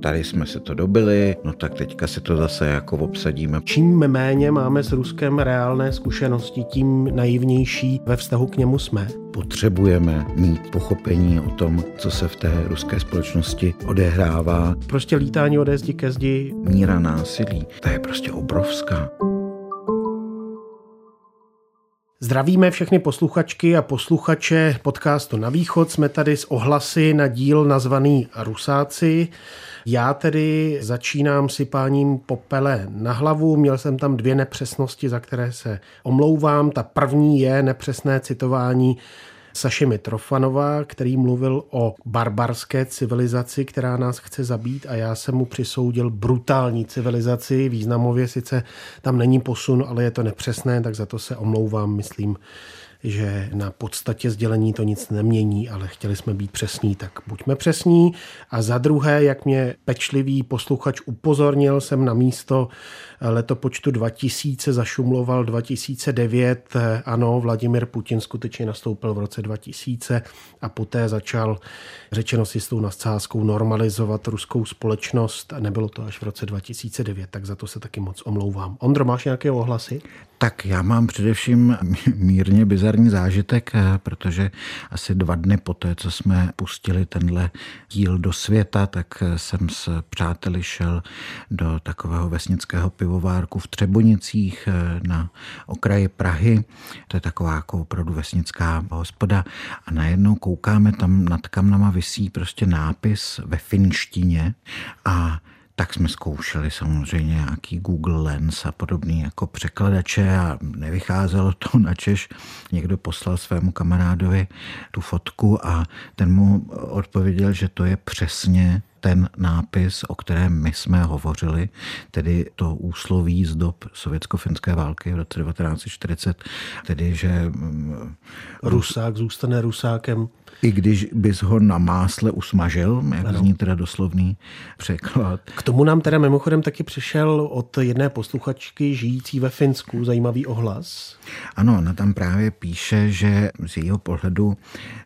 tady jsme se to dobili, no tak teďka si to zase jako obsadíme. Čím méně máme s Ruskem reálné zkušenosti, tím naivnější ve vztahu k němu jsme. Potřebujeme mít pochopení o tom, co se v té ruské společnosti odehrává. Prostě lítání ode zdi ke zdi. Míra násilí, ta je prostě obrovská. Zdravíme všechny posluchačky a posluchače podcastu Na východ. Jsme tady s ohlasy na díl nazvaný Rusáci. Já tedy začínám sypáním popele na hlavu. Měl jsem tam dvě nepřesnosti, za které se omlouvám. Ta první je nepřesné citování Saše Mitrofanova, který mluvil o barbarské civilizaci, která nás chce zabít a já jsem mu přisoudil brutální civilizaci. Významově sice tam není posun, ale je to nepřesné, tak za to se omlouvám, myslím, že na podstatě sdělení to nic nemění, ale chtěli jsme být přesní, tak buďme přesní. A za druhé, jak mě pečlivý posluchač upozornil, jsem na místo letopočtu 2000 zašumloval 2009. Ano, Vladimir Putin skutečně nastoupil v roce 2000 a poté začal řečeno si s tou nadsázkou normalizovat ruskou společnost. Nebylo to až v roce 2009, tak za to se taky moc omlouvám. Ondro, máš nějaké ohlasy? Tak já mám především mírně bizarní zážitek, eh, protože asi dva dny po té, co jsme pustili tenhle díl do světa, tak eh, jsem s přáteli šel do takového vesnického pivovárku v Třebonicích eh, na okraji Prahy. To je taková jako opravdu vesnická hospoda a najednou koukáme tam nad kamnama visí prostě nápis ve finštině a tak jsme zkoušeli samozřejmě nějaký Google Lens a podobný jako překladače a nevycházelo to na Češ. Někdo poslal svému kamarádovi tu fotku a ten mu odpověděl, že to je přesně ten nápis, o kterém my jsme hovořili, tedy to úsloví z dob sovětsko-finské války v roce 1940, tedy že mm, Rusák zůstane Rusákem i když bys ho na másle usmažil, jak ano. zní teda doslovný překlad. K tomu nám teda mimochodem taky přišel od jedné posluchačky žijící ve Finsku zajímavý ohlas. Ano, ona tam právě píše, že z jejího pohledu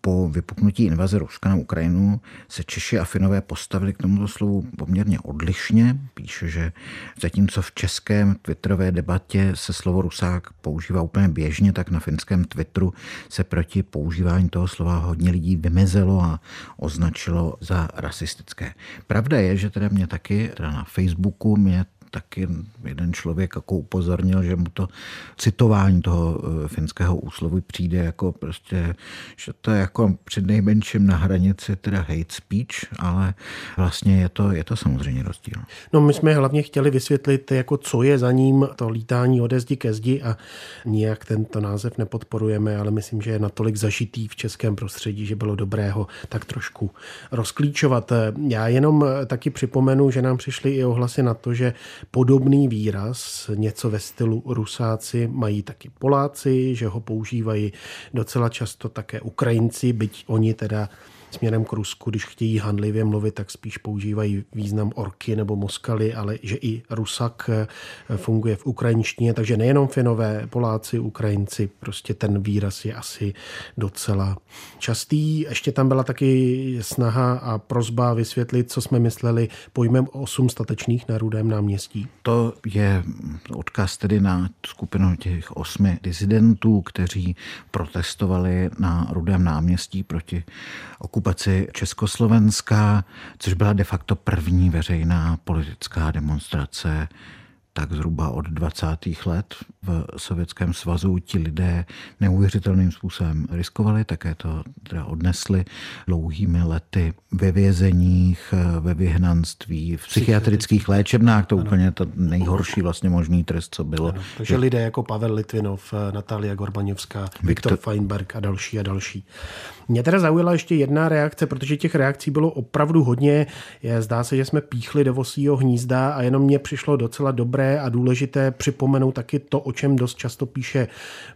po vypuknutí invaze Ruska na Ukrajinu se Češi a Finové postavili k tomuto slovu poměrně odlišně. Píše, že zatímco v českém twitterové debatě se slovo Rusák používá úplně běžně, tak na finském Twitteru se proti používání toho slova hodně lidí vymezilo a označilo za rasistické. Pravda je, že teda mě taky teda na Facebooku mě taky jeden člověk jako upozornil, že mu to citování toho eh, finského úslovu přijde jako prostě, že to je jako před nejmenším na hranici teda hate speech, ale vlastně je to, je to samozřejmě rozdíl. No my jsme hlavně chtěli vysvětlit, jako co je za ním to lítání ode zdi ke zdi a nijak tento název nepodporujeme, ale myslím, že je natolik zažitý v českém prostředí, že bylo dobré ho tak trošku rozklíčovat. Já jenom taky připomenu, že nám přišly i ohlasy na to, že Podobný výraz, něco ve stylu Rusáci, mají taky Poláci, že ho používají docela často také Ukrajinci, byť oni teda směrem k Rusku, když chtějí handlivě mluvit, tak spíš používají význam orky nebo moskaly, ale že i Rusak eh, funguje v ukrajinštině, takže nejenom Finové, Poláci, Ukrajinci, prostě ten výraz je asi docela častý. Ještě tam byla taky snaha a prozba vysvětlit, co jsme mysleli pojmem osm statečných na Rudém náměstí. To je odkaz tedy na skupinu těch osmi disidentů, kteří protestovali na Rudém náměstí proti okupaci okupaci Československa, což byla de facto první veřejná politická demonstrace tak zhruba od 20. let v Sovětském svazu ti lidé neuvěřitelným způsobem riskovali, také to teda odnesli dlouhými lety ve vězeních, ve vyhnanství, v psychiatrických léčebnách, to ano. úplně to nejhorší vlastně možný trest, co bylo. Ano, takže lidé jako Pavel Litvinov, Natália Gorbaňovská, Viktor Feinberg a další a další. Mě teda zaujala ještě jedna reakce, protože těch reakcí bylo opravdu hodně. Je, zdá se, že jsme píchli do vosího hnízda a jenom mě přišlo docela dobré dobré a důležité připomenout taky to, o čem dost často píše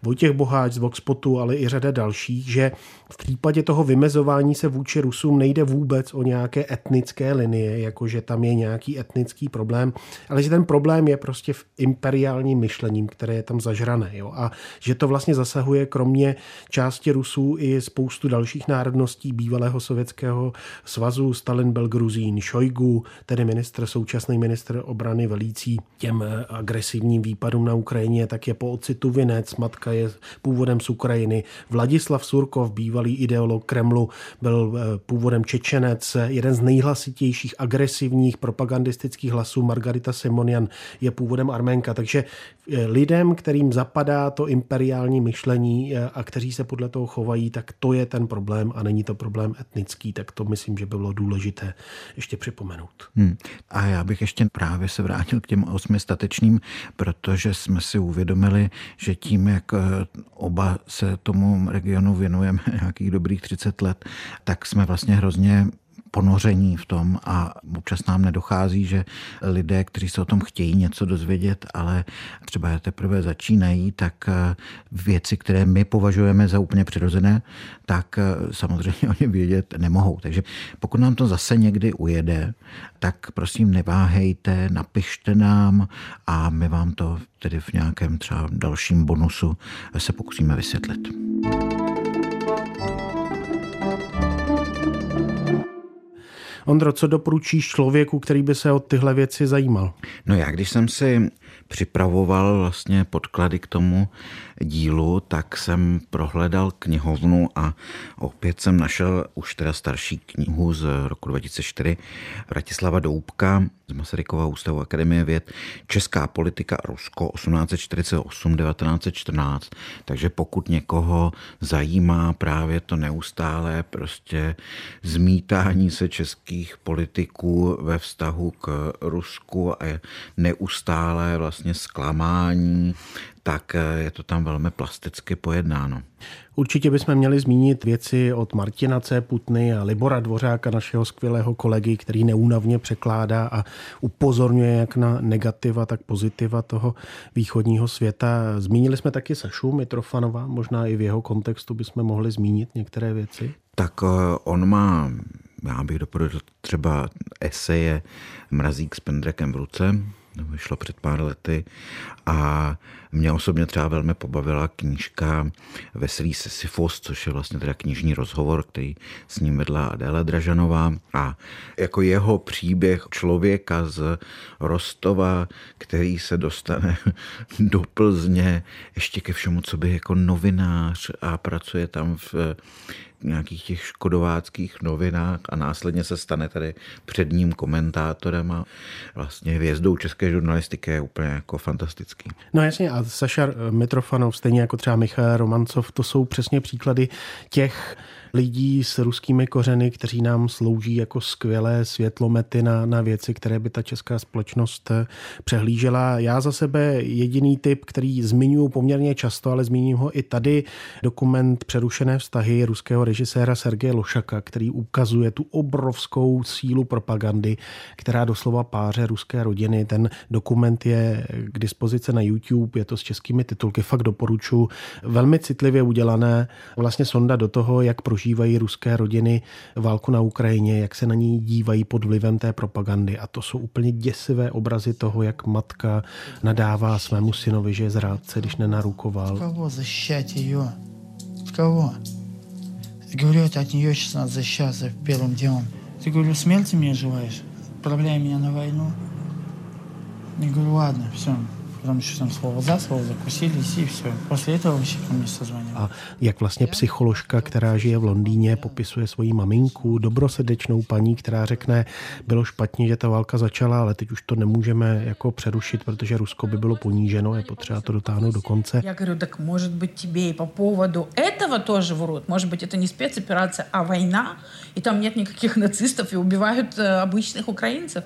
Vojtěch Boháč z Voxpotu, ale i řada dalších, že v případě toho vymezování se vůči Rusům nejde vůbec o nějaké etnické linie, jako že tam je nějaký etnický problém, ale že ten problém je prostě v imperiálním myšlením, které je tam zažrané. Jo? A že to vlastně zasahuje kromě části Rusů i spoustu dalších národností bývalého sovětského svazu. Stalin byl Gruzín, Šojgu, tedy ministr, současný ministr obrany velící těm agresivním výpadům na Ukrajině, tak je po ocitu Vinec, matka je původem z Ukrajiny. Vladislav Surkov, bývalý ideolog Kremlu, byl eh, původem Čečenec, jeden z nejhlasitějších agresivních propagandistických hlasů. Margarita Simonian je původem Arménka. Takže eh, lidem, kterým zapadá to imperiální myšlení eh, a kteří se podle toho chovají, tak to je ten problém a není to problém etnický. Tak to myslím, že by bylo důležité ještě připomenout. Hmm. A já bych ještě právě se vrátil k těm osmi statečným, protože jsme si uvědomili, že tím, jak oba se tomu regionu věnujeme nějakých dobrých 30 let, tak jsme vlastně hrozně ponoření v tom a občas nám nedochází, že lidé, kteří se o tom chtějí něco dozvědět, ale třeba teprve začínají, tak eh, věci, které my považujeme za úplně přirozené, tak eh, samozřejmě oni vědět nemohou. Takže pokud nám to zase někdy ujede, tak prosím neváhejte, napište nám a my vám to tedy v nějakém třeba dalším bonusu se pokusíme vysvětlit. Ondro, co doporučíš člověku, který by se o tyhle věci zajímal? No já, když jsem si připravoval vlastně podklady k tomu dílu, tak jsem prohledal knihovnu a opět jsem našel už teda starší knihu z roku 2004 Vratislava Doubka z Masarykova ústavu Akademie věd Česká politika Rusko 1848-1914. Takže pokud někoho zajímá právě to neustále prostě zmítání se českých politiků ve vztahu k Rusku a neustále vlastně zklamání, tak eh, je to tam velmi plasticky pojednáno. Určitě bychom měli zmínit věci od Martina C. Putny a Libora Dvořáka, našeho skvělého kolegy, který neúnavně překládá a upozorňuje jak na negativa, tak pozitiva toho východního světa. Zmínili jsme taky Sašu Mitrofanova, možná i v jeho kontextu bychom mohli zmínit některé věci. Tak eh, on má já bych doporučil třeba eseje Mrazík s pendrekem v ruce, vyšlo před pár lety. A mě osobně třeba velmi pobavila knížka Veselý Sisyfos, což je vlastně teda knižní rozhovor, který s ním vedla Adéla Dražanová a jako jeho příběh člověka z Rostova, který se dostane do Plzně ještě ke všemu, co by jako novinář a pracuje tam v nějakých těch škodováckých novinách a následně se stane tady předním komentátorem a vlastně hvězdou české žurnalistiky je úplně jako fantastický. No jasně a Sašar Mitrofanov, stejně jako třeba Michal Romancov, to jsou přesně příklady těch lidí s ruskými kořeny, kteří nám slouží jako skvělé světlomety na, na věci, které by ta česká společnost eh, přehlížela. Já za sebe jediný typ, který zmiňuji poměrně často, ale zmíním ho i tady, dokument Přerušené vztahy ruského režiséra Sergeje Lošaka, který ukazuje tu obrovskou sílu propagandy, která doslova páře ruské rodiny. Ten dokument je k dispozici na YouTube, je to s českými titulky, fakt doporučuji. Velmi citlivě udělané, vlastně sonda do toho, jak prožít prožívají ruské rodiny válku na Ukrajině, jak se na ní dívají pod vlivem té propagandy. A to jsou úplně děsivé obrazy toho, jak matka nadává svému synovi, že je zrádce, když nenarukoval. Кого защищать ее? Кого? Говорю, это от нее сейчас надо защищаться первым делом. Ты, говорю, смерти мне желаешь? Отправляй меня на войну. Я говорю, ладно, все, Потом еще там слово za slovo zakusili и все. После этого вообще ко мне созвонили. A jak vlastně psycholožka, která žije v Londýně, popisuje svoji maminku, dobrosrdečnou paní, která řekne, bylo špatně, že ta válka začala, ale teď už to nemůžeme jako přerušit, protože Rusko by bylo poníženo, je potřeba to dotáhnout do konce. Já говорю, tak может быть тебе и по поводу этого тоже врут. Может быть это не спецоперация, а война, и там нет никаких нацистов и убивают обычных украинцев.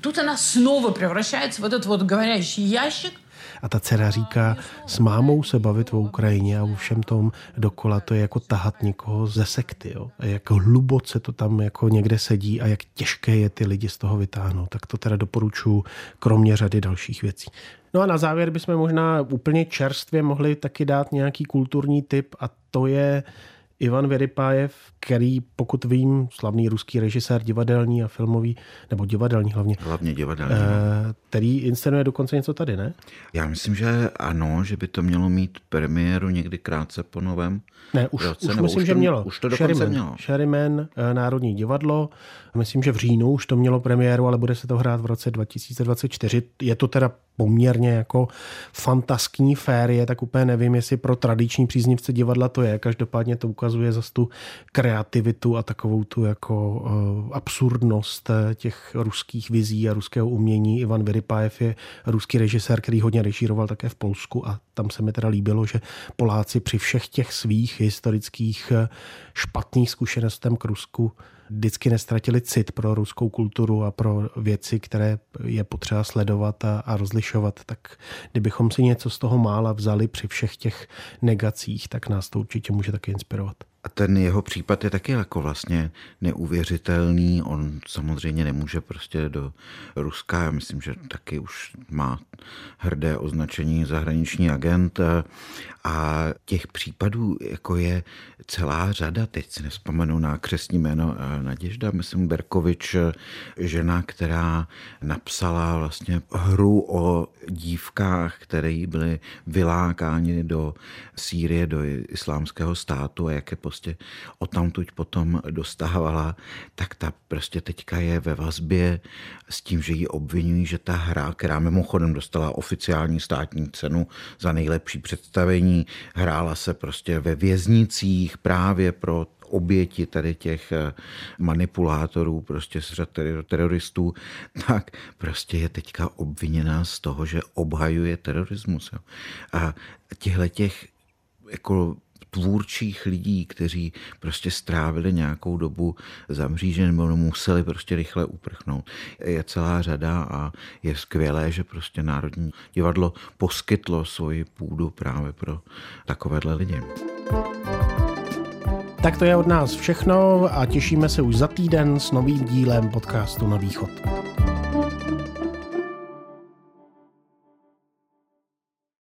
Тут она снова превращается в этот вот говорящий ящик, a ta dcera říká, s mámou se bavit o Ukrajině a o všem tom dokola, to je jako tahat někoho ze sekty. Jo? A jak hluboce to tam jako někde sedí a jak těžké je ty lidi z toho vytáhnout. Tak to teda doporučuji, kromě řady dalších věcí. No a na závěr bychom možná úplně čerstvě mohli taky dát nějaký kulturní tip a to je Ivan Veripájev, který, pokud vím, slavný ruský režisér divadelní a filmový, nebo divadelní hlavně. Hlavně divadelní. Eh, který inscenuje dokonce něco tady, ne? Já myslím, že ano, že by to mělo mít premiéru někdy krátce po novém Ne, už, roce, už myslím, už že mělo. Už to dokonce Sherryman, mělo. Sherryman, eh, Národní divadlo. Myslím, že v říjnu už to mělo premiéru, ale bude se to hrát v roce 2024. Je to teda poměrně jako fantaskní férie, tak úplně nevím, jestli pro tradiční příznivce divadla to je. Každopádně to ukazuje zase tu kreativitu a takovou tu jako uh, absurdnost eh, těch ruských vizí a ruského umění. Ivan Vyrypajev je ruský režisér, který hodně režíroval také v Polsku a tam se mi teda líbilo, že Poláci při všech těch svých historických eh, špatných zkušenostem k Rusku vždycky nestratili cit pro ruskou kulturu a pro věci, které je potřeba sledovat a, a rozlišovat, tak kdybychom si něco z toho mála vzali při všech těch negacích, tak nás to určitě může taky inspirovat. A ten jeho případ je taky jako vlastně neuvěřitelný. On samozřejmě nemůže prostě do Ruska. Já myslím, že taky už má hrdé označení zahraniční agent. A těch případů jako je celá řada. Teď si nespomenu na křesní jméno eh, Naděžda, myslím Berkovič, žena, která napsala vlastně hru o dívkách, které byly vylákáni do Sýrie, do islámského státu a jak je prostě odtamtuť potom dostávala, tak ta prostě teďka je ve vazbě s tím, že ji obvinují, že ta hra, která mimochodem dostala oficiální státní cenu za nejlepší představení, hrála se prostě ve věznicích právě pro oběti tady těch eh, manipulátorů, prostě z řad teroristů, tak prostě je teďka obviněná z toho, že obhajuje terorismus. A těchto těch jako tvůrčích lidí, kteří prostě strávili nějakou dobu za mříže nebo museli prostě rychle uprchnout. Je celá řada a je skvělé, že prostě Národní divadlo poskytlo svoji půdu právě pro takovéhle lidi. Tak to je od nás všechno a těšíme se už za týden s novým dílem podcastu na východ.